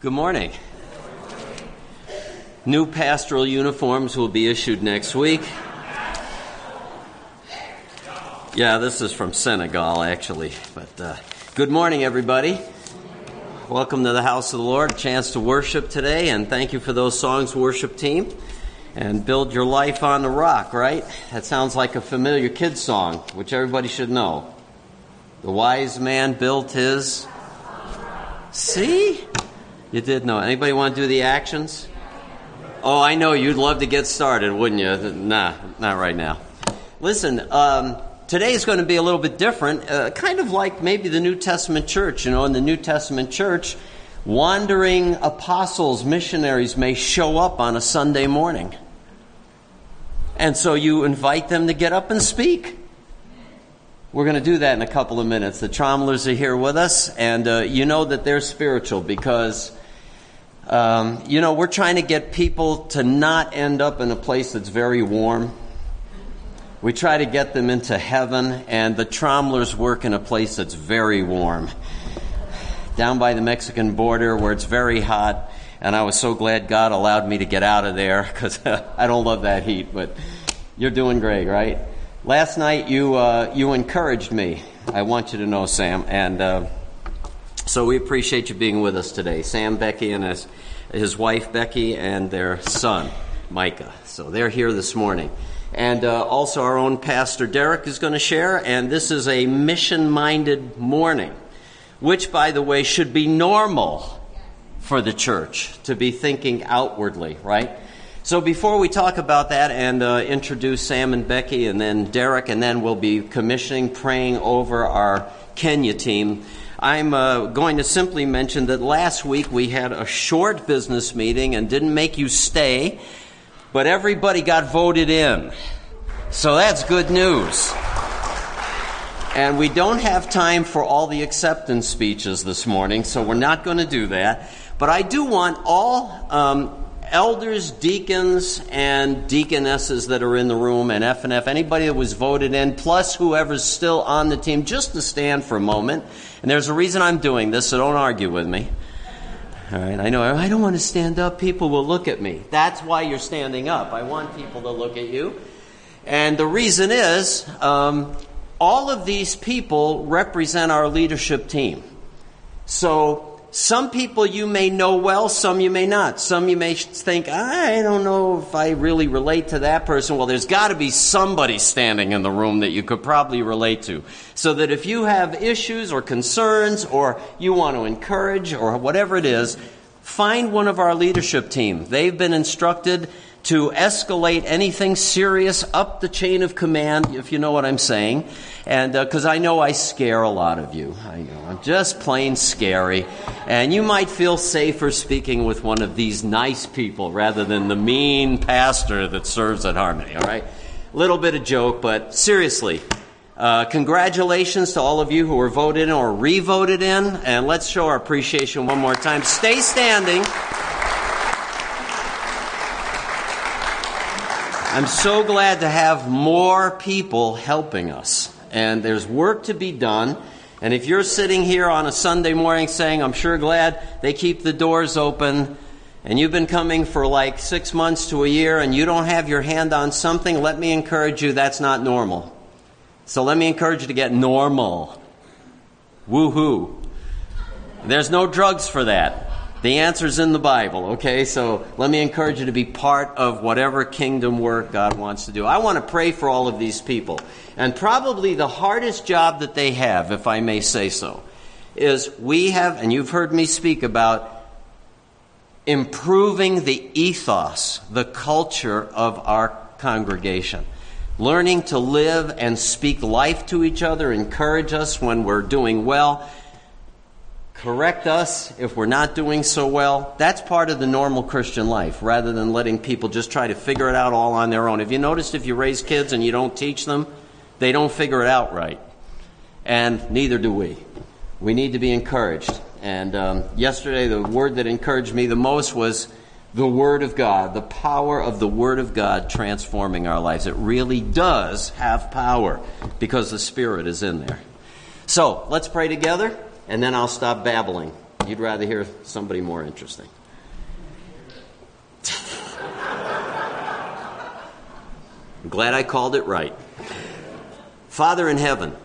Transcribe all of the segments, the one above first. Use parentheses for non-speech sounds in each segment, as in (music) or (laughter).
Good morning. New pastoral uniforms will be issued next week. Yeah, this is from Senegal, actually. But uh, good morning, everybody. Welcome to the house of the Lord. A chance to worship today, and thank you for those songs, worship team. And build your life on the rock, right? That sounds like a familiar kid's song, which everybody should know. The wise man built his. See? You did know. Anybody want to do the actions? Oh, I know you'd love to get started, wouldn't you? Nah, not right now. Listen, um, today is going to be a little bit different, uh, kind of like maybe the New Testament church. You know, in the New Testament church, wandering apostles, missionaries may show up on a Sunday morning. And so you invite them to get up and speak. We're going to do that in a couple of minutes. The Trommlers are here with us, and uh, you know that they're spiritual because um, you know, we're trying to get people to not end up in a place that's very warm. We try to get them into heaven, and the Trommlers work in a place that's very warm. Down by the Mexican border where it's very hot, and I was so glad God allowed me to get out of there because (laughs) I don't love that heat, but you're doing great, right? Last night you, uh, you encouraged me. I want you to know, Sam, and uh, so we appreciate you being with us today. Sam, Becky, and his, his wife, Becky, and their son, Micah. So they're here this morning. And uh, also, our own pastor Derek is going to share. And this is a mission minded morning, which, by the way, should be normal for the church to be thinking outwardly, right? So, before we talk about that and uh, introduce Sam and Becky and then Derek, and then we'll be commissioning, praying over our Kenya team. I'm uh, going to simply mention that last week we had a short business meeting and didn't make you stay, but everybody got voted in. So that's good news. And we don't have time for all the acceptance speeches this morning, so we're not going to do that. But I do want all um, elders, deacons, and deaconesses that are in the room, and F and F, anybody that was voted in, plus whoever's still on the team, just to stand for a moment. And there's a reason I'm doing this, so don't argue with me. All right, I know I don't want to stand up. People will look at me. That's why you're standing up. I want people to look at you. And the reason is um, all of these people represent our leadership team. So some people you may know well, some you may not. Some you may think, I don't know if I really relate to that person. Well, there's got to be somebody standing in the room that you could probably relate to. So that if you have issues or concerns or you want to encourage or whatever it is, find one of our leadership team. They've been instructed to escalate anything serious up the chain of command, if you know what I'm saying. And because uh, I know I scare a lot of you, I, you know, I'm just plain scary. And you might feel safer speaking with one of these nice people rather than the mean pastor that serves at Harmony, all right? Little bit of joke, but seriously, uh, congratulations to all of you who were voted in or re voted in, and let's show our appreciation one more time. Stay standing. I'm so glad to have more people helping us. And there's work to be done. And if you're sitting here on a Sunday morning saying, I'm sure glad they keep the doors open, and you've been coming for like six months to a year and you don't have your hand on something, let me encourage you that's not normal. So let me encourage you to get normal. Woohoo. There's no drugs for that. The answer's in the Bible, okay? So let me encourage you to be part of whatever kingdom work God wants to do. I want to pray for all of these people. And probably the hardest job that they have, if I may say so, is we have, and you've heard me speak about improving the ethos, the culture of our congregation. Learning to live and speak life to each other, encourage us when we're doing well correct us if we're not doing so well. That's part of the normal Christian life rather than letting people just try to figure it out all on their own. Have you noticed if you raise kids and you don't teach them, they don't figure it out right? And neither do we. We need to be encouraged. And um, yesterday, the word that encouraged me the most was the Word of God, the power of the Word of God transforming our lives. It really does have power because the Spirit is in there. So let's pray together and then I'll stop babbling. you'd rather hear somebody more interesting. (laughs) I'm glad I called it right. Father in heaven,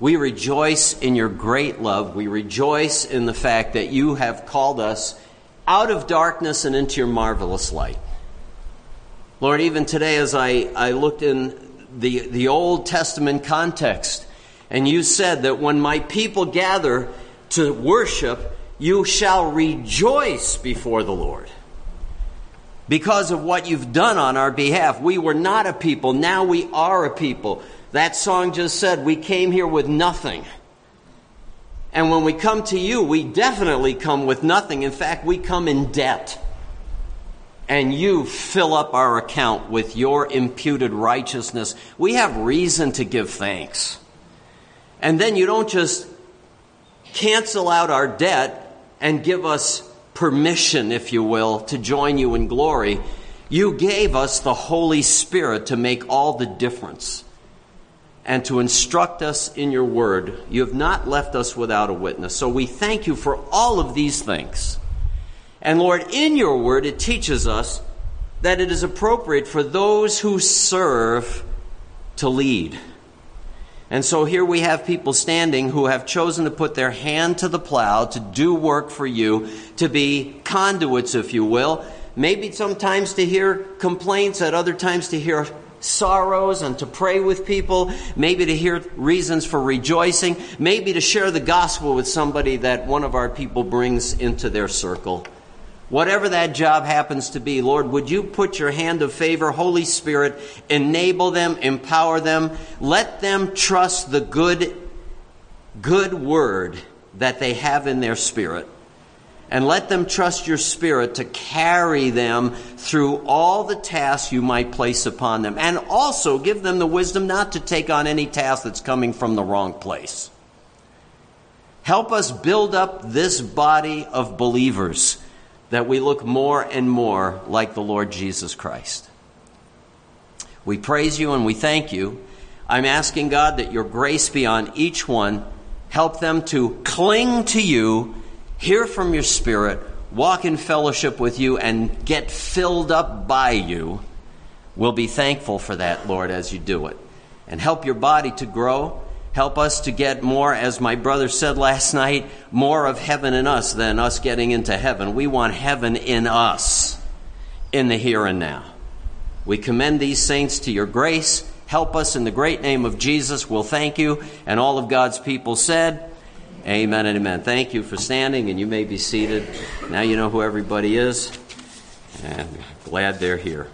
we rejoice in your great love. We rejoice in the fact that you have called us out of darkness and into your marvelous light. Lord, even today, as I, I looked in the, the Old Testament context, and you said that when my people gather to worship, you shall rejoice before the Lord. Because of what you've done on our behalf. We were not a people, now we are a people. That song just said, We came here with nothing. And when we come to you, we definitely come with nothing. In fact, we come in debt. And you fill up our account with your imputed righteousness. We have reason to give thanks. And then you don't just cancel out our debt and give us permission, if you will, to join you in glory. You gave us the Holy Spirit to make all the difference and to instruct us in your word. You have not left us without a witness. So we thank you for all of these things. And Lord, in your word, it teaches us that it is appropriate for those who serve to lead. And so here we have people standing who have chosen to put their hand to the plow, to do work for you, to be conduits, if you will. Maybe sometimes to hear complaints, at other times to hear sorrows and to pray with people, maybe to hear reasons for rejoicing, maybe to share the gospel with somebody that one of our people brings into their circle. Whatever that job happens to be, Lord, would you put your hand of favor, Holy Spirit, enable them, empower them, let them trust the good, good word that they have in their spirit and let them trust your Spirit to carry them through all the tasks you might place upon them. And also give them the wisdom not to take on any task that's coming from the wrong place. Help us build up this body of believers that we look more and more like the Lord Jesus Christ. We praise you and we thank you. I'm asking God that your grace be on each one. Help them to cling to you hear from your Spirit, walk in fellowship with you, and get filled up by you, we'll be thankful for that, Lord, as you do it. And help your body to grow. Help us to get more, as my brother said last night, more of heaven in us than us getting into heaven. We want heaven in us, in the here and now. We commend these saints to your grace. Help us in the great name of Jesus. We'll thank you. And all of God's people said, Amen and amen. Thank you for standing, and you may be seated. Now you know who everybody is, and glad they're here.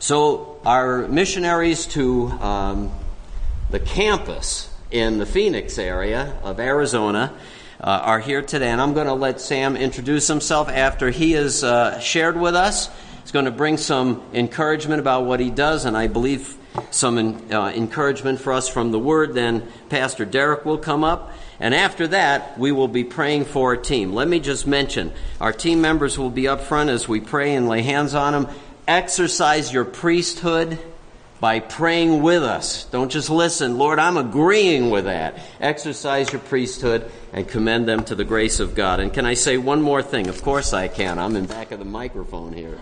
So, our missionaries to um, the campus in the Phoenix area of Arizona uh, are here today, and I'm going to let Sam introduce himself after he has uh, shared with us. He's going to bring some encouragement about what he does, and I believe some uh, encouragement for us from the Word. Then Pastor Derek will come up. And after that, we will be praying for our team. Let me just mention our team members will be up front as we pray and lay hands on them. Exercise your priesthood by praying with us. Don't just listen, Lord, I'm agreeing with that. Exercise your priesthood and commend them to the grace of God. And can I say one more thing? Of course I can. I'm in back of the microphone here.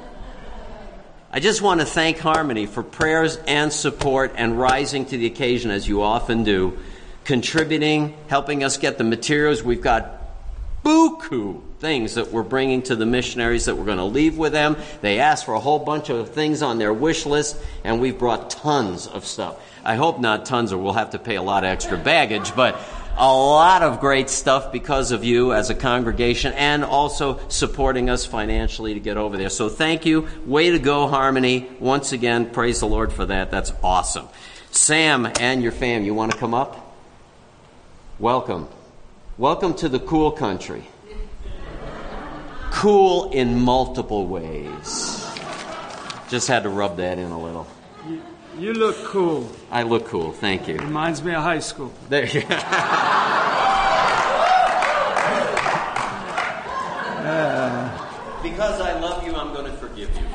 I just want to thank Harmony for prayers and support and rising to the occasion as you often do contributing, helping us get the materials. We've got buku things that we're bringing to the missionaries that we're going to leave with them. They asked for a whole bunch of things on their wish list, and we've brought tons of stuff. I hope not tons, or we'll have to pay a lot of extra baggage, but a lot of great stuff because of you as a congregation and also supporting us financially to get over there. So thank you. Way to go, Harmony. Once again, praise the Lord for that. That's awesome. Sam and your fam, you want to come up? Welcome. Welcome to the cool country. Cool in multiple ways. Just had to rub that in a little. You, you look cool. I look cool, thank you. Reminds me of high school. There you go. (laughs) because I love you, I'm going to forgive you. (laughs)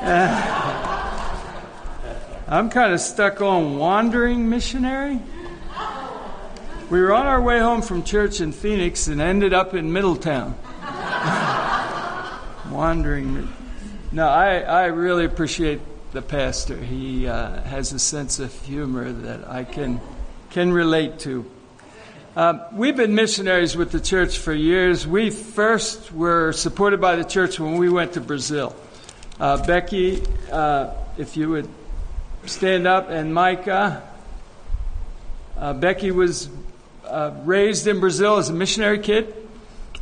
I'm kind of stuck on wandering missionary. We were on our way home from church in Phoenix and ended up in Middletown. (laughs) Wandering. No, I, I really appreciate the pastor. He uh, has a sense of humor that I can, can relate to. Uh, we've been missionaries with the church for years. We first were supported by the church when we went to Brazil. Uh, Becky, uh, if you would stand up, and Micah. Uh, Becky was uh, raised in Brazil as a missionary kid,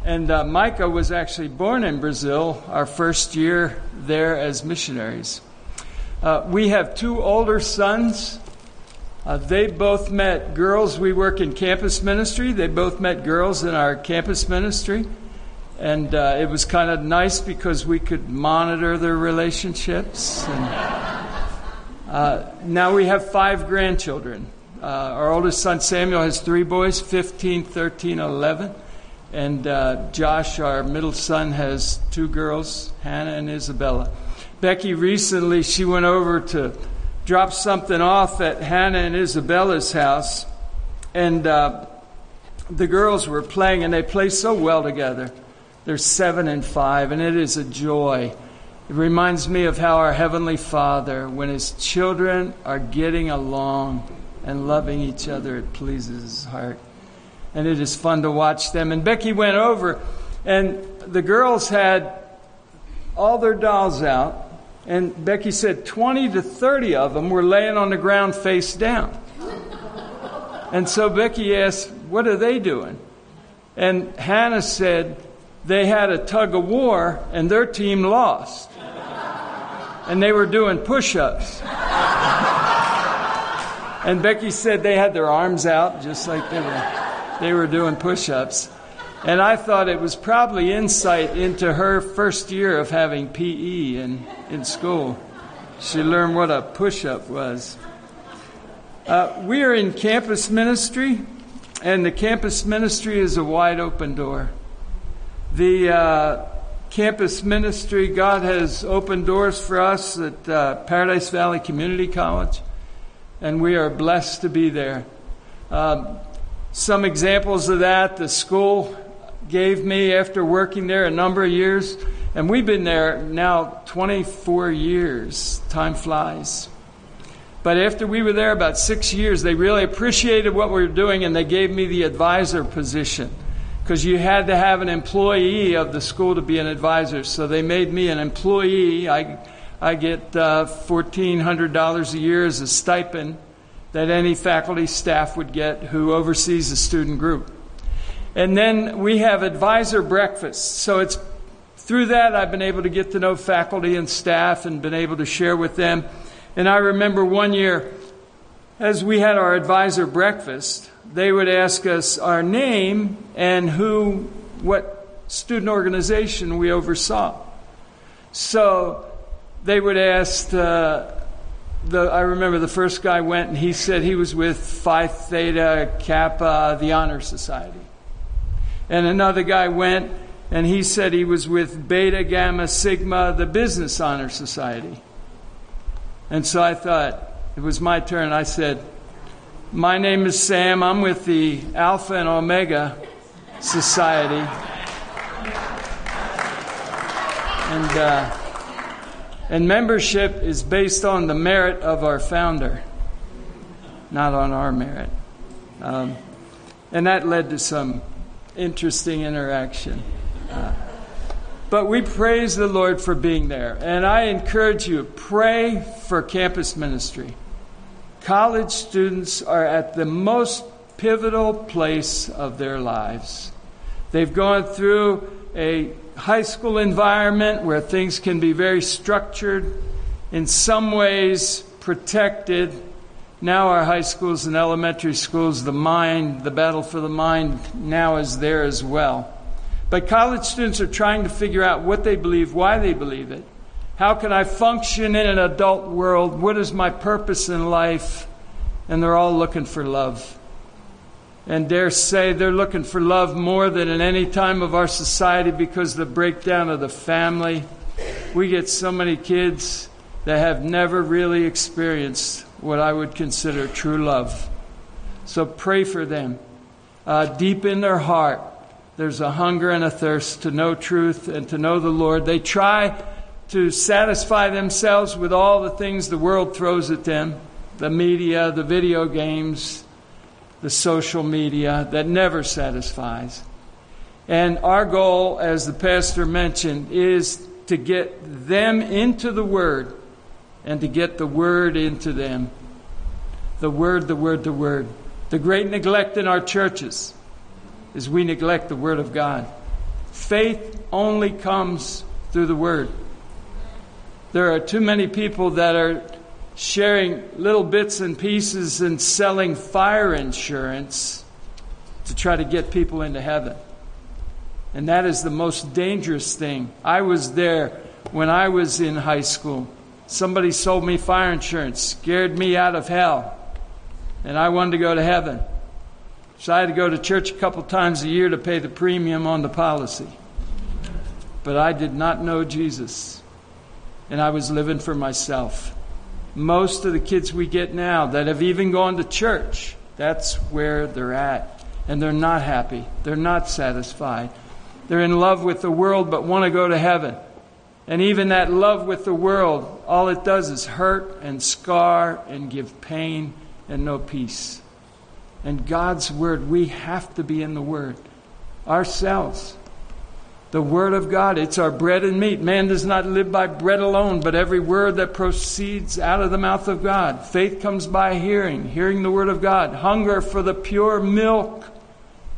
and uh, Micah was actually born in Brazil our first year there as missionaries. Uh, we have two older sons. Uh, they both met girls. We work in campus ministry. They both met girls in our campus ministry. And uh, it was kind of nice because we could monitor their relationships. And, uh, now we have five grandchildren. Uh, our oldest son Samuel has three boys 15, 13, 11. And uh, Josh, our middle son, has two girls, Hannah and Isabella. Becky recently, she went over to drop something off at Hannah and Isabella's house. And uh, the girls were playing, and they play so well together. They're seven and five, and it is a joy. It reminds me of how our Heavenly Father, when His children are getting along and loving each other, it pleases His heart. And it is fun to watch them. And Becky went over, and the girls had all their dolls out. And Becky said 20 to 30 of them were laying on the ground face down. And so Becky asked, What are they doing? And Hannah said, they had a tug of war and their team lost. And they were doing push ups. And Becky said they had their arms out just like they were, they were doing push ups. And I thought it was probably insight into her first year of having PE in, in school. She learned what a push up was. Uh, we are in campus ministry, and the campus ministry is a wide open door the uh, campus ministry, God has opened doors for us at uh, Paradise Valley Community College, and we are blessed to be there. Um, some examples of that the school gave me after working there a number of years, and we've been there now 24 years. Time flies. But after we were there about six years, they really appreciated what we were doing, and they gave me the advisor position because you had to have an employee of the school to be an advisor. So they made me an employee. I, I get uh, $1,400 a year as a stipend that any faculty staff would get who oversees a student group. And then we have advisor breakfasts. So it's through that I've been able to get to know faculty and staff and been able to share with them. And I remember one year as we had our advisor breakfast, they would ask us our name and who, what student organization we oversaw. So they would ask uh, the, I remember the first guy went and he said he was with Phi Theta Kappa, the Honor Society. And another guy went and he said he was with Beta Gamma Sigma, the Business Honor Society. And so I thought, it was my turn. I said, my name is Sam. I'm with the Alpha and Omega Society. And, uh, and membership is based on the merit of our founder, not on our merit. Um, and that led to some interesting interaction. Uh, but we praise the Lord for being there. And I encourage you, pray for campus ministry college students are at the most pivotal place of their lives. They've gone through a high school environment where things can be very structured, in some ways protected. Now, our high schools and elementary schools, the mind, the battle for the mind, now is there as well. But college students are trying to figure out what they believe, why they believe it, how can I function in an adult world? What is my purpose in life? And they're all looking for love. And dare say they're looking for love more than in any time of our society because the breakdown of the family. We get so many kids that have never really experienced what I would consider true love. So pray for them. uh, deep in their heart, there's a hunger and a thirst to know truth and to know the Lord. They try to satisfy themselves with all the things the world throws at them the media, the video games, the social media that never satisfies. And our goal, as the pastor mentioned, is to get them into the Word and to get the Word into them. The Word, the Word, the Word. The great neglect in our churches is we neglect the Word of God. Faith only comes through the Word. There are too many people that are sharing little bits and pieces and selling fire insurance to try to get people into heaven. And that is the most dangerous thing. I was there when I was in high school. Somebody sold me fire insurance, scared me out of hell, and I wanted to go to heaven. So I had to go to church a couple times a year to pay the premium on the policy. But I did not know Jesus, and I was living for myself. Most of the kids we get now that have even gone to church, that's where they're at. And they're not happy, they're not satisfied. They're in love with the world but want to go to heaven. And even that love with the world, all it does is hurt and scar and give pain and no peace. And God's Word, we have to be in the Word ourselves. The Word of God, it's our bread and meat. Man does not live by bread alone, but every word that proceeds out of the mouth of God. Faith comes by hearing, hearing the Word of God. Hunger for the pure milk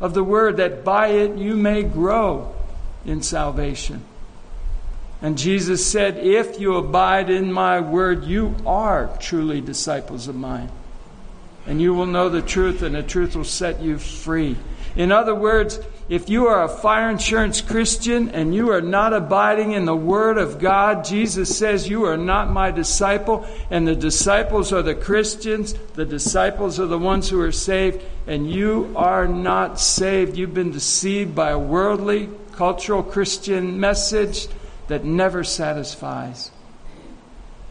of the Word, that by it you may grow in salvation. And Jesus said, If you abide in my word, you are truly disciples of mine. And you will know the truth, and the truth will set you free. In other words, if you are a fire insurance Christian and you are not abiding in the Word of God, Jesus says you are not my disciple, and the disciples are the Christians, the disciples are the ones who are saved, and you are not saved. You've been deceived by a worldly, cultural Christian message that never satisfies.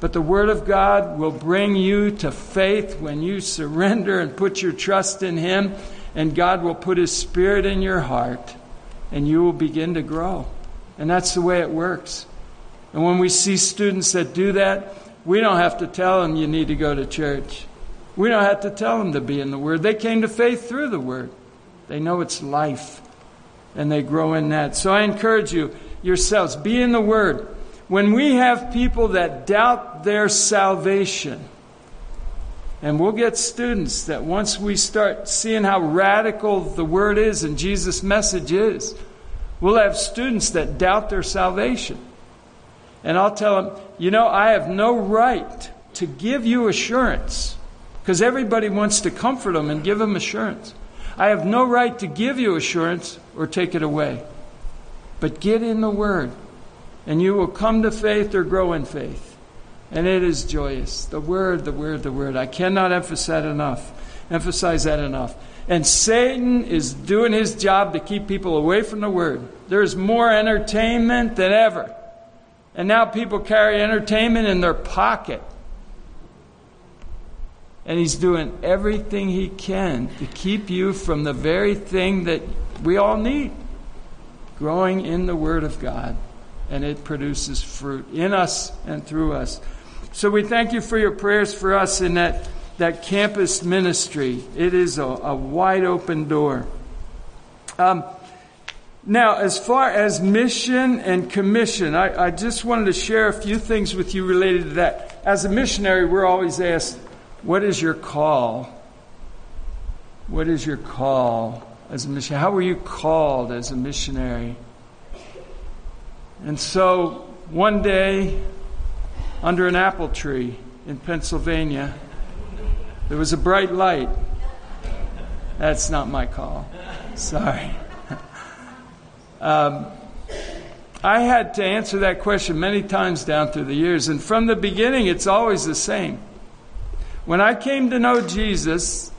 But the Word of God will bring you to faith when you surrender and put your trust in Him, and God will put His Spirit in your heart, and you will begin to grow. And that's the way it works. And when we see students that do that, we don't have to tell them you need to go to church. We don't have to tell them to be in the Word. They came to faith through the Word. They know it's life, and they grow in that. So I encourage you yourselves. Be in the Word. When we have people that doubt their salvation, and we'll get students that once we start seeing how radical the Word is and Jesus' message is, we'll have students that doubt their salvation. And I'll tell them, you know, I have no right to give you assurance because everybody wants to comfort them and give them assurance. I have no right to give you assurance or take it away. But get in the Word, and you will come to faith or grow in faith. And it is joyous. The Word, the Word, the Word. I cannot emphasize that enough. Emphasize that enough. And Satan is doing his job to keep people away from the Word. There's more entertainment than ever. And now people carry entertainment in their pocket. And he's doing everything he can to keep you from the very thing that we all need growing in the Word of God, and it produces fruit in us and through us. So we thank you for your prayers for us in that, that campus ministry. It is a, a wide open door. Um, now, as far as mission and commission, I, I just wanted to share a few things with you related to that. As a missionary, we're always asked, What is your call? What is your call? as a missionary? How were you called as a missionary? And so one day, under an apple tree in Pennsylvania, there was a bright light. That's not my call. Sorry. (laughs) Um, I had to answer that question many times down through the years, and from the beginning, it's always the same. When I came to know Jesus,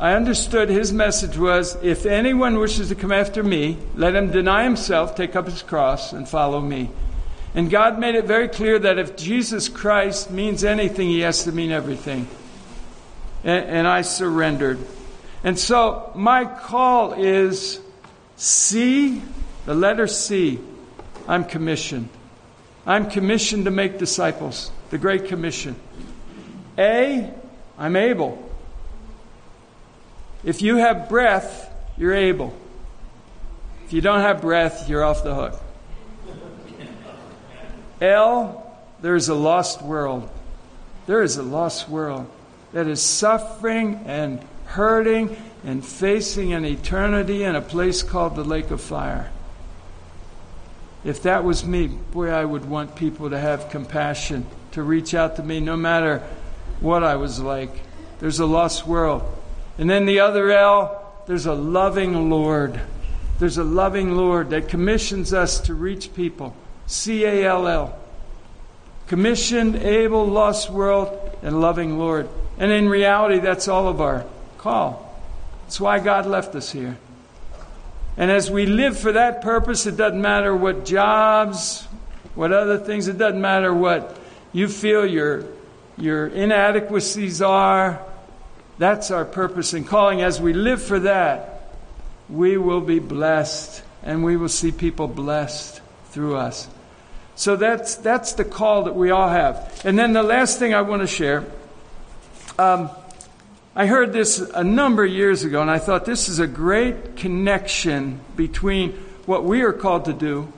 I understood his message was if anyone wishes to come after me, let him deny himself, take up his cross, and follow me. And God made it very clear that if Jesus Christ means anything, he has to mean everything. And, and I surrendered. And so my call is C, the letter C. I'm commissioned. I'm commissioned to make disciples, the Great Commission. A, I'm able. If you have breath, you're able. If you don't have breath, you're off the hook. L, there's a lost world. There is a lost world that is suffering and hurting and facing an eternity in a place called the lake of fire. If that was me, boy, I would want people to have compassion, to reach out to me no matter what I was like. There's a lost world. And then the other L, there's a loving Lord. There's a loving Lord that commissions us to reach people. C A L L. Commissioned, able, lost world, and loving Lord. And in reality, that's all of our call. That's why God left us here. And as we live for that purpose, it doesn't matter what jobs, what other things, it doesn't matter what you feel your, your inadequacies are. That's our purpose and calling. As we live for that, we will be blessed and we will see people blessed through us. So that's, that's the call that we all have. And then the last thing I want to share um, I heard this a number of years ago, and I thought this is a great connection between what we are called to do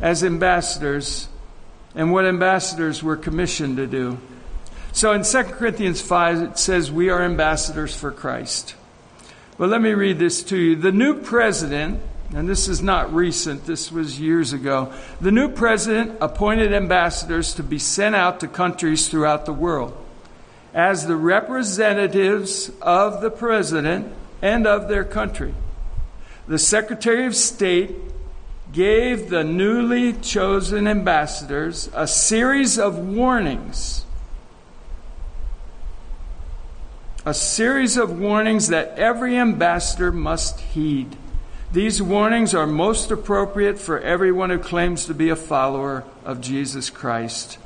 as ambassadors and what ambassadors were commissioned to do. So in 2 Corinthians 5, it says, We are ambassadors for Christ. But let me read this to you. The new president, and this is not recent, this was years ago, the new president appointed ambassadors to be sent out to countries throughout the world as the representatives of the president and of their country. The Secretary of State gave the newly chosen ambassadors a series of warnings. A series of warnings that every ambassador must heed. These warnings are most appropriate for everyone who claims to be a follower of Jesus Christ.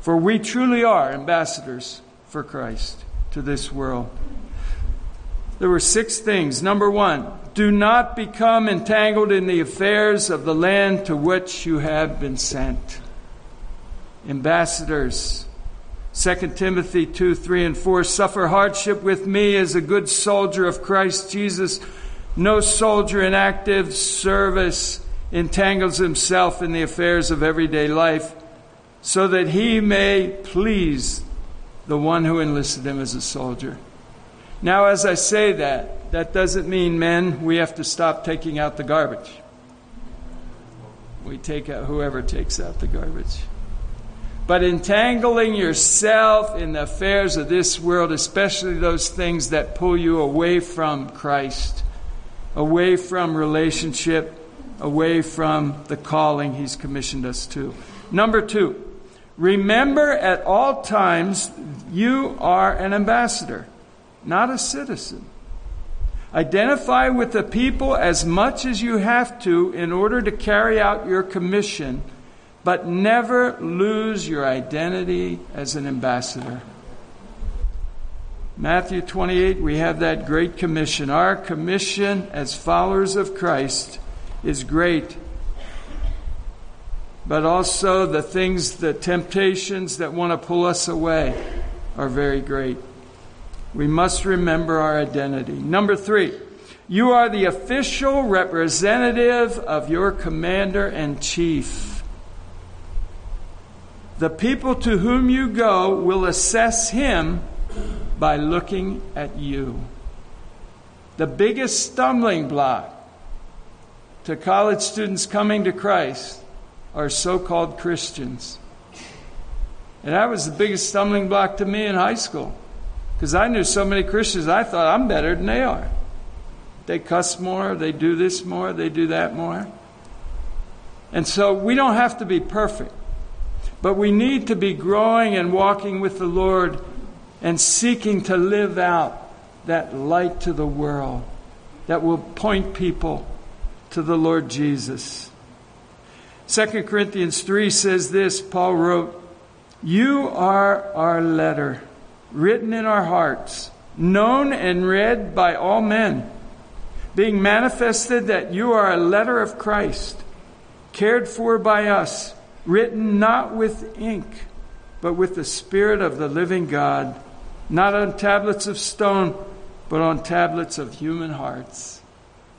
For we truly are ambassadors for Christ to this world. There were six things. Number one, do not become entangled in the affairs of the land to which you have been sent. Ambassadors. 2 Timothy 2 3 and 4 Suffer hardship with me as a good soldier of Christ Jesus. No soldier in active service entangles himself in the affairs of everyday life so that he may please the one who enlisted him as a soldier. Now, as I say that, that doesn't mean, men, we have to stop taking out the garbage. We take out whoever takes out the garbage. But entangling yourself in the affairs of this world, especially those things that pull you away from Christ, away from relationship, away from the calling He's commissioned us to. Number two, Remember at all times you are an ambassador, not a citizen. Identify with the people as much as you have to in order to carry out your commission, but never lose your identity as an ambassador. Matthew 28, we have that great commission. Our commission as followers of Christ is great but also the things, the temptations that want to pull us away are very great. We must remember our identity. Number three, you are the official representative of your commander in chief. The people to whom you go will assess him by looking at you. The biggest stumbling block to college students coming to Christ are so called Christians. And that was the biggest stumbling block to me in high school. Because I knew so many Christians, I thought I'm better than they are. They cuss more, they do this more, they do that more. And so we don't have to be perfect, but we need to be growing and walking with the Lord and seeking to live out that light to the world that will point people to the Lord Jesus. 2 Corinthians 3 says this Paul wrote, You are our letter, written in our hearts, known and read by all men, being manifested that you are a letter of Christ, cared for by us, written not with ink, but with the Spirit of the living God, not on tablets of stone, but on tablets of human hearts.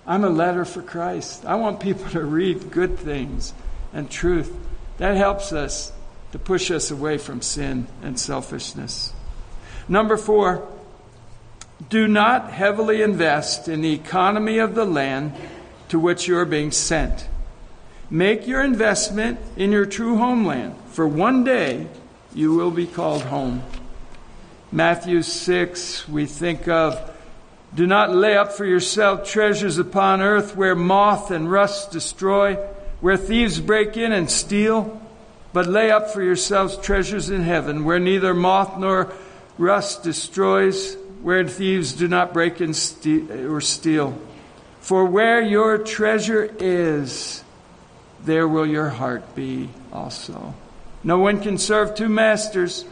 I'm a letter for Christ. I want people to read good things and truth. That helps us to push us away from sin and selfishness. Number four, do not heavily invest in the economy of the land to which you are being sent. Make your investment in your true homeland, for one day you will be called home. Matthew 6, we think of do not lay up for yourself treasures upon earth where moth and rust destroy, where thieves break in and steal, but lay up for yourselves treasures in heaven where neither moth nor rust destroys, where thieves do not break in or steal. For where your treasure is, there will your heart be also. No one can serve two masters.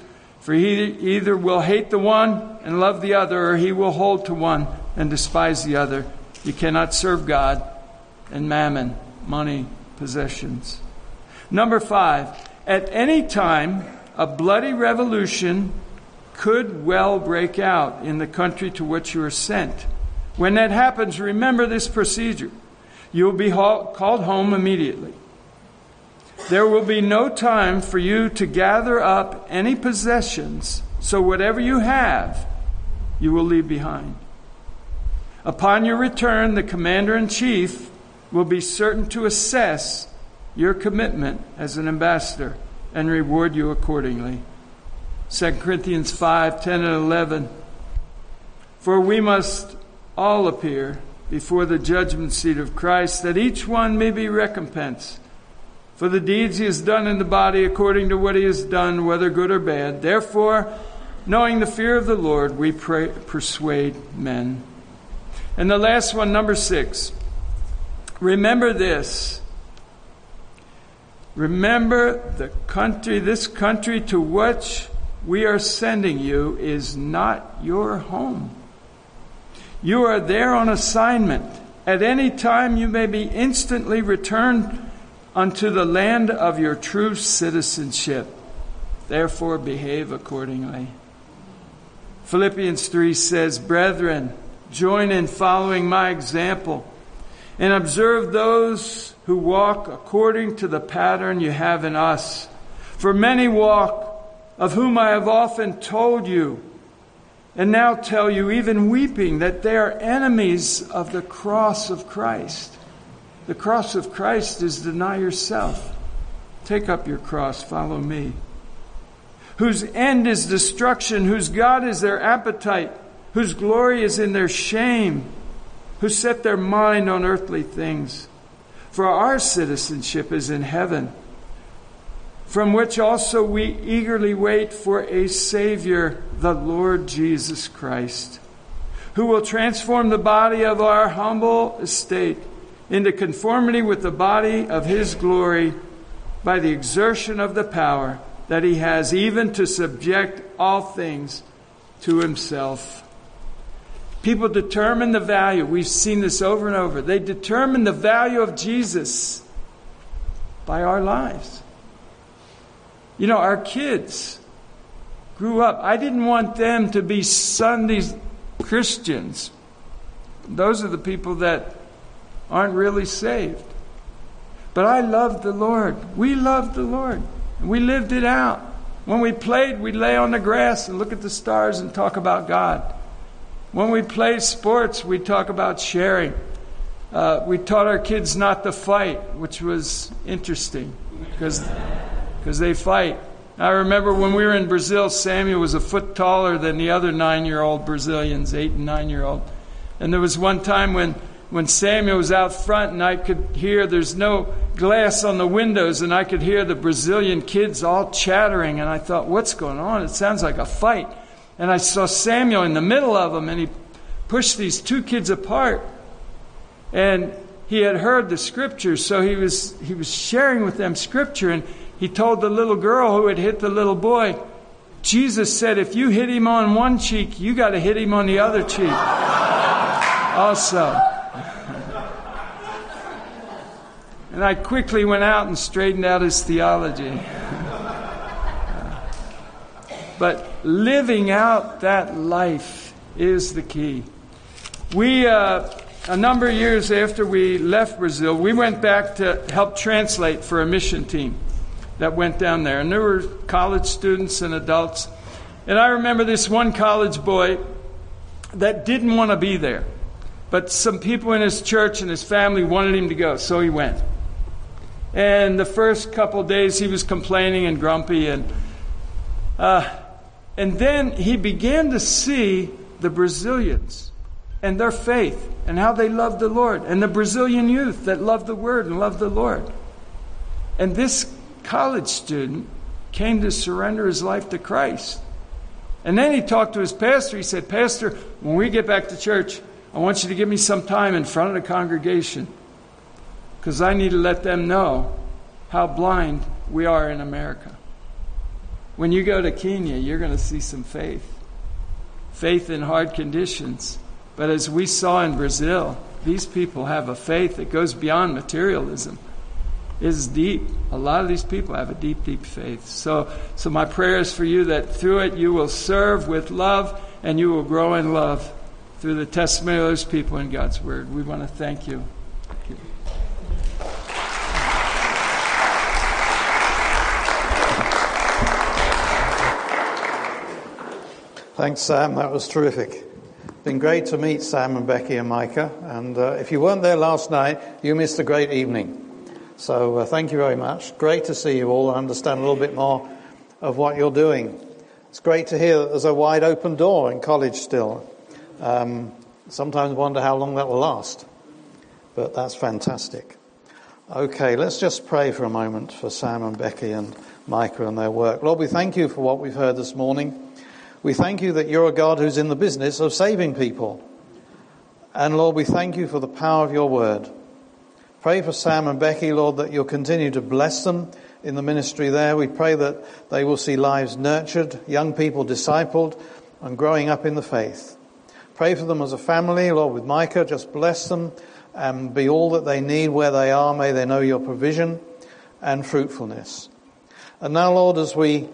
For he either will hate the one and love the other, or he will hold to one and despise the other. You cannot serve God and mammon, money, possessions. Number five, at any time, a bloody revolution could well break out in the country to which you are sent. When that happens, remember this procedure. You will be called home immediately. There will be no time for you to gather up any possessions, so whatever you have, you will leave behind. Upon your return, the commander in chief will be certain to assess your commitment as an ambassador and reward you accordingly. 2 Corinthians 5 10 and 11. For we must all appear before the judgment seat of Christ, that each one may be recompensed for the deeds he has done in the body according to what he has done, whether good or bad. Therefore, knowing the fear of the Lord, we pray, persuade men. And the last one, number six. Remember this. Remember the country, this country to which we are sending you is not your home. You are there on assignment. At any time, you may be instantly returned unto the land of your true citizenship. Therefore, behave accordingly. Philippians 3 says, Brethren, join in following my example and observe those who walk according to the pattern you have in us. For many walk, of whom I have often told you, and now tell you, even weeping, that they are enemies of the cross of Christ. The cross of Christ is deny yourself. Take up your cross, follow me. Whose end is destruction, whose God is their appetite, whose glory is in their shame, who set their mind on earthly things. For our citizenship is in heaven, from which also we eagerly wait for a Savior, the Lord Jesus Christ, who will transform the body of our humble estate into conformity with the body of his glory by the exertion of the power that he has, even to subject all things to himself. People determine the value. We've seen this over and over. They determine the value of Jesus by our lives. You know, our kids grew up. I didn't want them to be Sunday Christians. Those are the people that aren't really saved. But I loved the Lord. We loved the Lord. We lived it out. When we played, we'd lay on the grass and look at the stars and talk about God. When we played sports, we'd talk about sharing. Uh, we taught our kids not to fight, which was interesting because they fight. I remember when we were in Brazil, Samuel was a foot taller than the other nine year old Brazilians, eight and nine year old. And there was one time when when Samuel was out front and I could hear there's no glass on the windows and I could hear the Brazilian kids all chattering and I thought, what's going on? It sounds like a fight. And I saw Samuel in the middle of them and he pushed these two kids apart. And he had heard the scriptures, so he was, he was sharing with them scripture and he told the little girl who had hit the little boy, Jesus said, if you hit him on one cheek, you got to hit him on the other cheek (laughs) also. (laughs) And I quickly went out and straightened out his theology. (laughs) but living out that life is the key. We, uh, a number of years after we left Brazil, we went back to help translate for a mission team that went down there. And there were college students and adults. And I remember this one college boy that didn't want to be there. But some people in his church and his family wanted him to go, so he went. And the first couple days he was complaining and grumpy, and uh, and then he began to see the Brazilians and their faith and how they loved the Lord, and the Brazilian youth that loved the Word and loved the Lord. And this college student came to surrender his life to Christ. And then he talked to his pastor. He said, Pastor, when we get back to church, I want you to give me some time in front of the congregation because I need to let them know how blind we are in America. When you go to Kenya, you're going to see some faith. Faith in hard conditions. But as we saw in Brazil, these people have a faith that goes beyond materialism. Is deep. A lot of these people have a deep, deep faith. So, so my prayer is for you that through it you will serve with love and you will grow in love through the testimony of those people in God's Word. We want to thank you. Thank you. Thanks, Sam. That was terrific. Been great to meet Sam and Becky and Micah. And uh, if you weren't there last night, you missed a great evening. So uh, thank you very much. Great to see you all and understand a little bit more of what you're doing. It's great to hear that there's a wide open door in college still. Um, sometimes wonder how long that will last. But that's fantastic. Okay, let's just pray for a moment for Sam and Becky and Micah and their work. Lord, we thank you for what we've heard this morning. We thank you that you're a God who's in the business of saving people. And Lord, we thank you for the power of your word. Pray for Sam and Becky, Lord, that you'll continue to bless them in the ministry there. We pray that they will see lives nurtured, young people discipled, and growing up in the faith. Pray for them as a family, Lord, with Micah. Just bless them and be all that they need where they are. May they know your provision and fruitfulness. And now, Lord, as we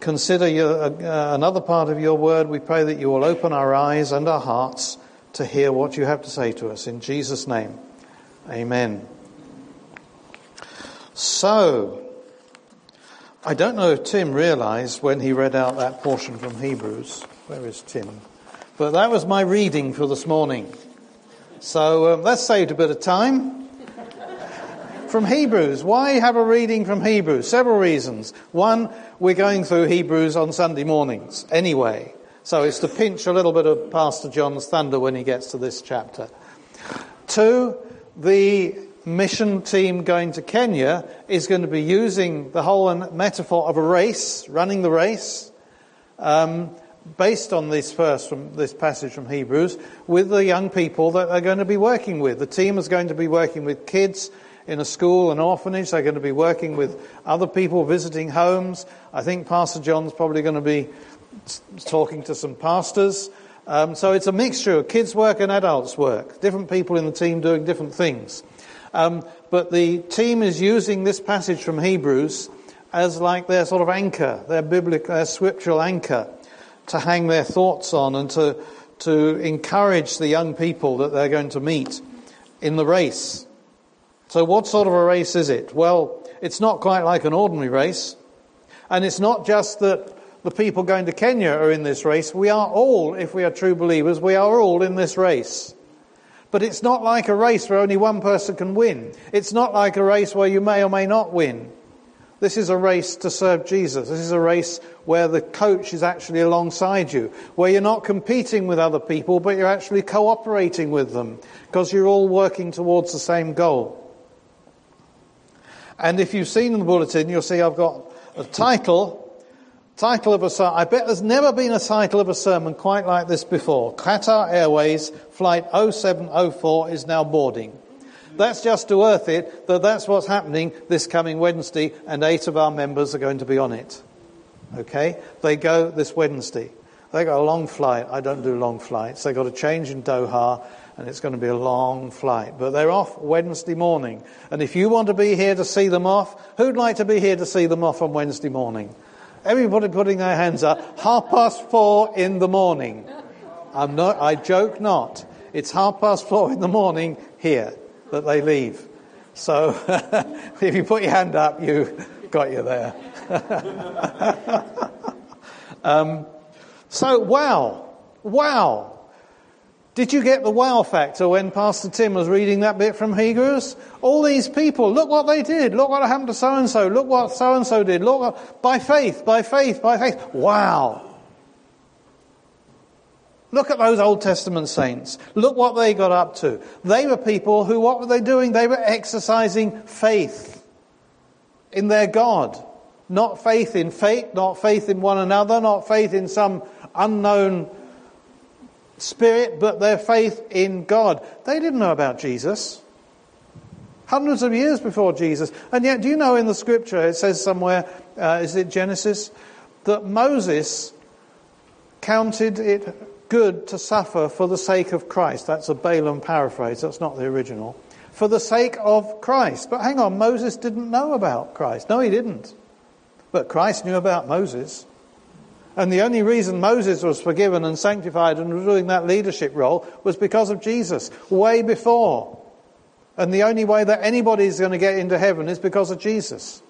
consider your, uh, another part of your word, we pray that you will open our eyes and our hearts to hear what you have to say to us. In Jesus' name, amen. So, I don't know if Tim realized when he read out that portion from Hebrews. Where is Tim? But that was my reading for this morning. So um, that saved a bit of time from Hebrews. Why have a reading from Hebrews? Several reasons. One, we're going through Hebrews on Sunday mornings anyway. So it's to pinch a little bit of Pastor John's thunder when he gets to this chapter. Two, the mission team going to Kenya is going to be using the whole metaphor of a race, running the race, um, based on this verse from this passage from Hebrews, with the young people that they're going to be working with. The team is going to be working with kids in a school, an orphanage. They're going to be working with other people, visiting homes. I think Pastor John's probably going to be talking to some pastors. Um, so it's a mixture of kids' work and adults' work. Different people in the team doing different things. Um, but the team is using this passage from Hebrews as like their sort of anchor, their biblical, their scriptural anchor to hang their thoughts on and to, to encourage the young people that they're going to meet in the race. So, what sort of a race is it? Well, it's not quite like an ordinary race. And it's not just that the people going to Kenya are in this race. We are all, if we are true believers, we are all in this race. But it's not like a race where only one person can win. It's not like a race where you may or may not win. This is a race to serve Jesus. This is a race where the coach is actually alongside you, where you're not competing with other people, but you're actually cooperating with them because you're all working towards the same goal. And if you've seen the bulletin, you'll see I've got a title. Title of a sermon. I bet there's never been a title of a sermon quite like this before. Qatar Airways Flight 0704 is now boarding. That's just to earth it that that's what's happening this coming Wednesday, and eight of our members are going to be on it. Okay? They go this Wednesday. They got a long flight. I don't do long flights. They got a change in Doha, and it's going to be a long flight. But they're off Wednesday morning. And if you want to be here to see them off, who'd like to be here to see them off on Wednesday morning? Everybody putting their hands up. Half past four in the morning. I'm not, I joke not. It's half past four in the morning here that they leave. So (laughs) if you put your hand up, you got you there. (laughs) um, so, wow. Wow. Did you get the wow factor when Pastor Tim was reading that bit from Hebrews? All these people, look what they did. Look what happened to so and so. Look what so and so did. Look what, by faith, by faith, by faith. Wow. Look at those Old Testament saints. Look what they got up to. They were people who, what were they doing? They were exercising faith in their God. Not faith in fate, not faith in one another, not faith in some unknown spirit, but their faith in God. They didn't know about Jesus. Hundreds of years before Jesus. And yet, do you know in the scripture, it says somewhere, uh, is it Genesis, that Moses counted it good to suffer for the sake of Christ. That's a Balaam paraphrase, that's not the original. For the sake of Christ. But hang on, Moses didn't know about Christ. No, he didn't. But Christ knew about Moses. And the only reason Moses was forgiven and sanctified and was doing that leadership role was because of Jesus, way before. And the only way that anybody is going to get into heaven is because of Jesus.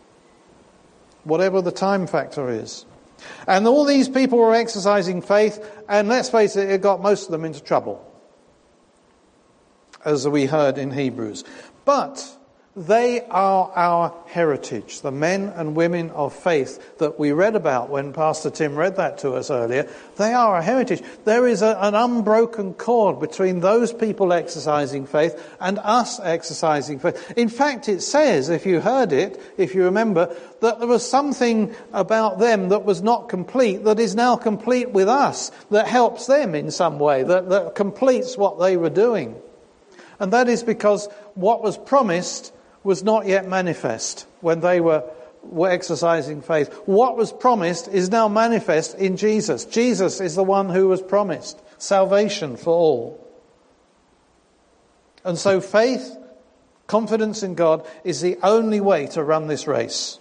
Whatever the time factor is. And all these people were exercising faith, and let's face it, it got most of them into trouble, as we heard in Hebrews. But they are our heritage, the men and women of faith that we read about when Pastor Tim read that to us earlier. They are our heritage. There is a, an unbroken cord between those people exercising faith and us exercising faith. In fact, it says, if you heard it, if you remember, that there was something about them that was not complete that is now complete with us, that helps them in some way, that, that completes what they were doing. And that is because what was promised was not yet manifest when they were, were exercising faith. What was promised is now manifest in Jesus. Jesus is the one who was promised salvation for all. And so faith, confidence in God, is the only way to run this race.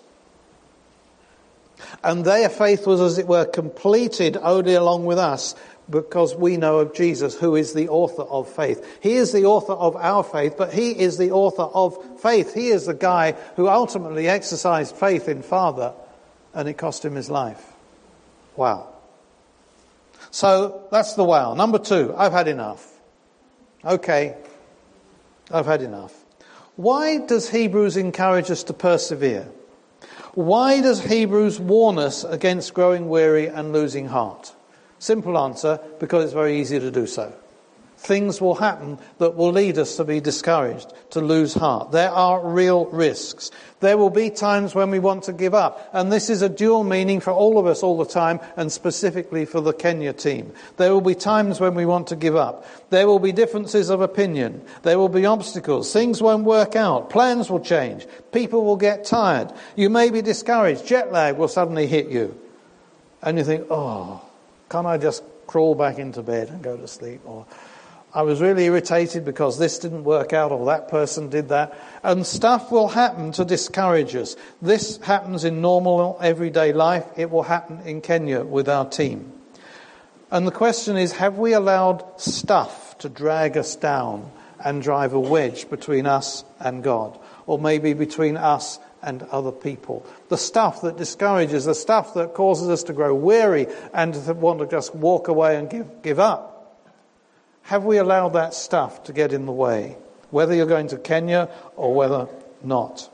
And their faith was, as it were, completed only along with us because we know of Jesus, who is the author of faith. He is the author of our faith, but he is the author of faith. He is the guy who ultimately exercised faith in Father, and it cost him his life. Wow. So that's the wow. Number two, I've had enough. Okay, I've had enough. Why does Hebrews encourage us to persevere? Why does Hebrews warn us against growing weary and losing heart? Simple answer because it's very easy to do so. Things will happen that will lead us to be discouraged, to lose heart. There are real risks. There will be times when we want to give up. And this is a dual meaning for all of us all the time and specifically for the Kenya team. There will be times when we want to give up. There will be differences of opinion. There will be obstacles. Things won't work out. Plans will change. People will get tired. You may be discouraged. Jet lag will suddenly hit you. And you think, oh, can't I just crawl back into bed and go to sleep? Or I was really irritated because this didn't work out or that person did that. And stuff will happen to discourage us. This happens in normal everyday life. It will happen in Kenya with our team. And the question is, have we allowed stuff to drag us down and drive a wedge between us and God? Or maybe between us and other people. The stuff that discourages, the stuff that causes us to grow weary and to want to just walk away and give, give up. Have we allowed that stuff to get in the way, whether you're going to Kenya or whether not?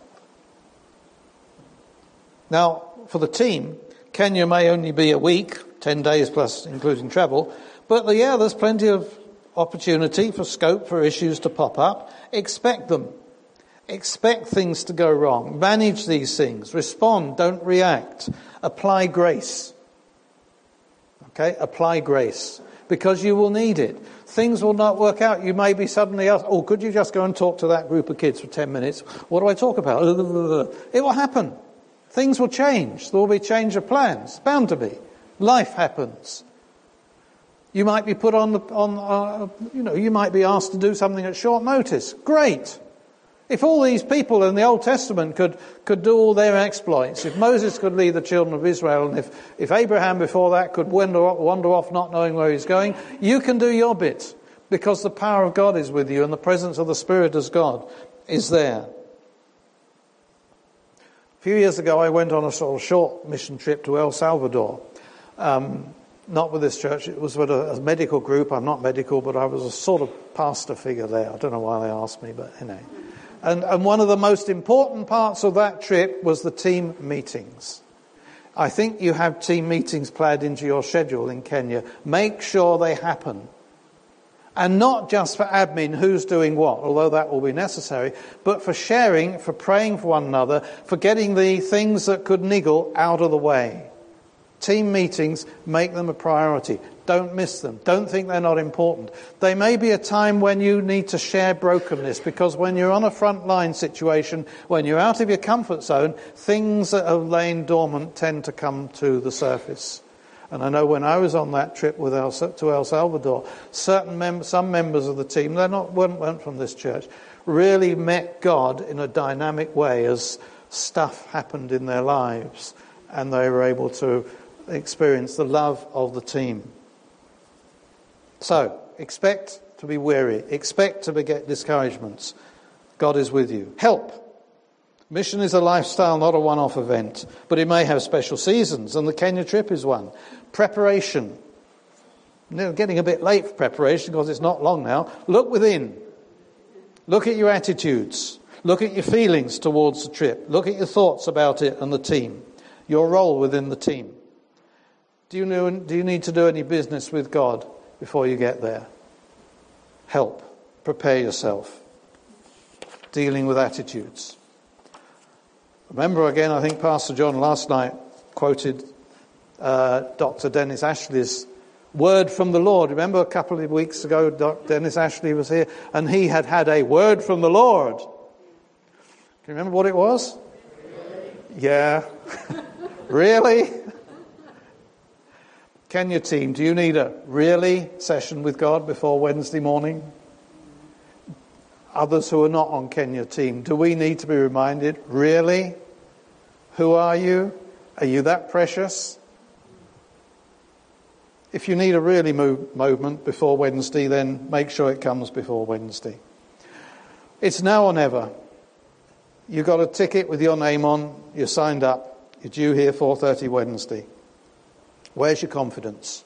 Now, for the team, Kenya may only be a week, 10 days plus including travel, but yeah, there's plenty of opportunity for scope for issues to pop up. Expect them. Expect things to go wrong. Manage these things. Respond. Don't react. Apply grace. Okay? Apply grace. Because you will need it. Things will not work out. You may be suddenly asked, oh, could you just go and talk to that group of kids for 10 minutes? What do I talk about? (laughs) It will happen. Things will change. There will be change of plans. Bound to be. Life happens. You might be put on the, on, uh, you know, you might be asked to do something at short notice. Great. If all these people in the Old Testament could, could do all their exploits, if Moses could lead the children of Israel, and if, if Abraham before that could wander, wander off not knowing where he's going, you can do your bit because the power of God is with you and the presence of the Spirit as God is there. A few years ago, I went on a sort of short mission trip to El Salvador. Um, not with this church, it was with a, a, medical group. I'm not medical, but I was a sort of pastor figure there. I don't know why they asked me, but you know. And, and one of the most important parts of that trip was the team meetings. I think you have team meetings planned into your schedule in Kenya. Make sure they happen. And not just for admin, who's doing what, although that will be necessary, but for sharing, for praying for one another, for getting the things that could niggle out of the way. Team meetings, make them a priority. Don't miss them. Don't think they're not important. They may be a time when you need to share brokenness because when you're on a front line situation, when you're out of your comfort zone, things that have lain dormant tend to come to the surface. And I know when I was on that trip with El, to El Salvador, certain mem- some members of the team, they're not weren't, weren't from this church, really met God in a dynamic way as stuff happened in their lives, and they were able to experience the love of the team. So expect to be weary, expect to get discouragements. God is with you. Help. Mission is a lifestyle, not a one off event, but it may have special seasons, and the Kenya trip is one. Preparation. You getting a bit late for preparation because it's not long now. Look within. Look at your attitudes. Look at your feelings towards the trip. Look at your thoughts about it and the team. Your role within the team. Do you, know, do you need to do any business with God before you get there? Help. Prepare yourself. Dealing with attitudes. Remember again, I think Pastor John last night quoted uh, Dr. Dennis Ashley's word from the Lord. Remember a couple of weeks ago, Dr. Dennis Ashley was here and he had had a word from the Lord. Can you remember what it was? Really? Yeah. (laughs) really? Kenya team, do you need a really session with God before Wednesday morning? Others who are not on Kenya team, do we need to be reminded, really? Who are you? Are you that precious? If you need a really move, before Wednesday, then make sure it comes before Wednesday. It's now or never. You've got a ticket with your name on, you're signed up, you're due here 4.30 Wednesday. Where's your confidence?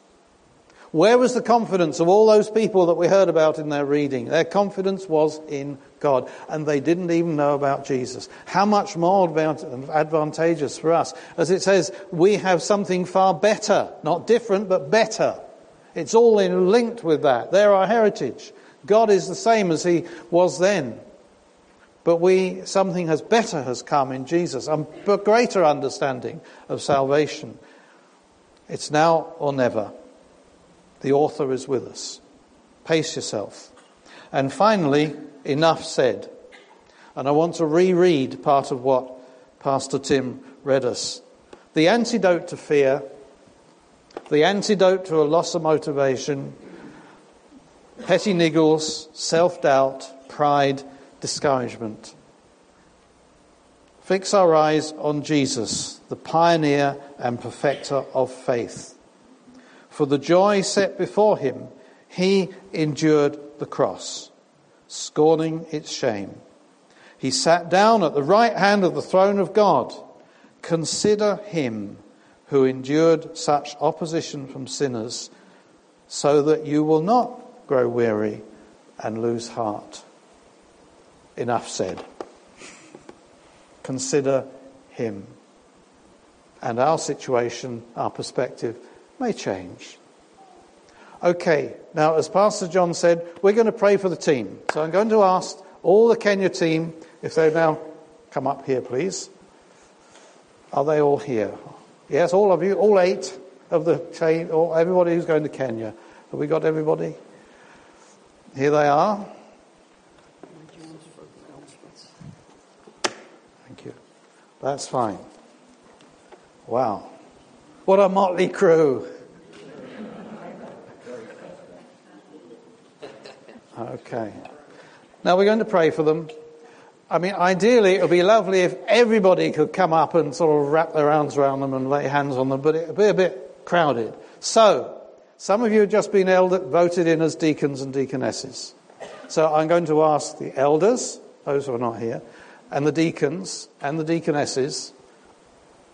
Where was the confidence of all those people that we heard about in their reading? Their confidence was in God, and they didn't even know about Jesus. How much more advantageous for us? As it says, we have something far better, not different, but better. It's all in linked with that. They're our heritage. God is the same as He was then. But we, something has better has come in Jesus, a greater understanding of salvation. It's now or never. The author is with us. Pace yourself. And finally, enough said. And I want to reread part of what Pastor Tim read us. The antidote to fear, the antidote to a loss of motivation, petty niggles, self doubt, pride, discouragement. Fix our eyes on Jesus, the pioneer and perfecter of faith. For the joy set before him, he endured the cross, scorning its shame. He sat down at the right hand of the throne of God. Consider him who endured such opposition from sinners, so that you will not grow weary and lose heart. Enough said. Consider him. And our situation, our perspective, may change. Okay, now as Pastor John said, we're going to pray for the team. So I'm going to ask all the Kenya team if they now come up here, please. Are they all here? Yes, all of you, all eight of the chain, or everybody who's going to Kenya. Have we got everybody? Here they are. Thank you. That's fine. Wow. What a motley crew. Okay. Now we're going to pray for them. I mean, ideally, it would be lovely if everybody could come up and sort of wrap their arms around them and lay hands on them, but it would be a bit crowded. So, some of you have just been elder, voted in as deacons and deaconesses. So I'm going to ask the elders, those who are not here, and the deacons and the deaconesses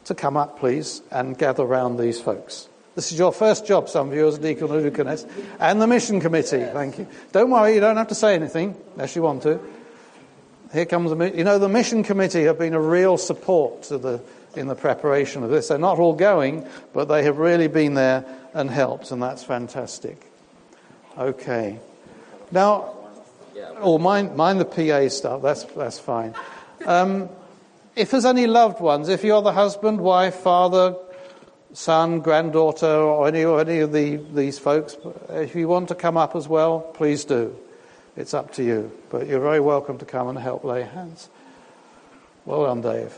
to come up, please, and gather round these folks. This is your first job, some of you, as deacon or and the mission committee. Thank you. Don't worry, you don't have to say anything unless you want to. Here comes the, you know, the mission committee have been a real support to the, in the preparation of this. They're not all going, but they have really been there and helped, and that's fantastic. Okay. Now, oh, mind, mind the PA stuff, that's, that's fine. Um, if there's any loved ones, if you're the husband, wife, father, son, granddaughter, or any, or any of the, these folks, if you want to come up as well, please do. It's up to you. But you're very welcome to come and help lay hands. Well done, Dave.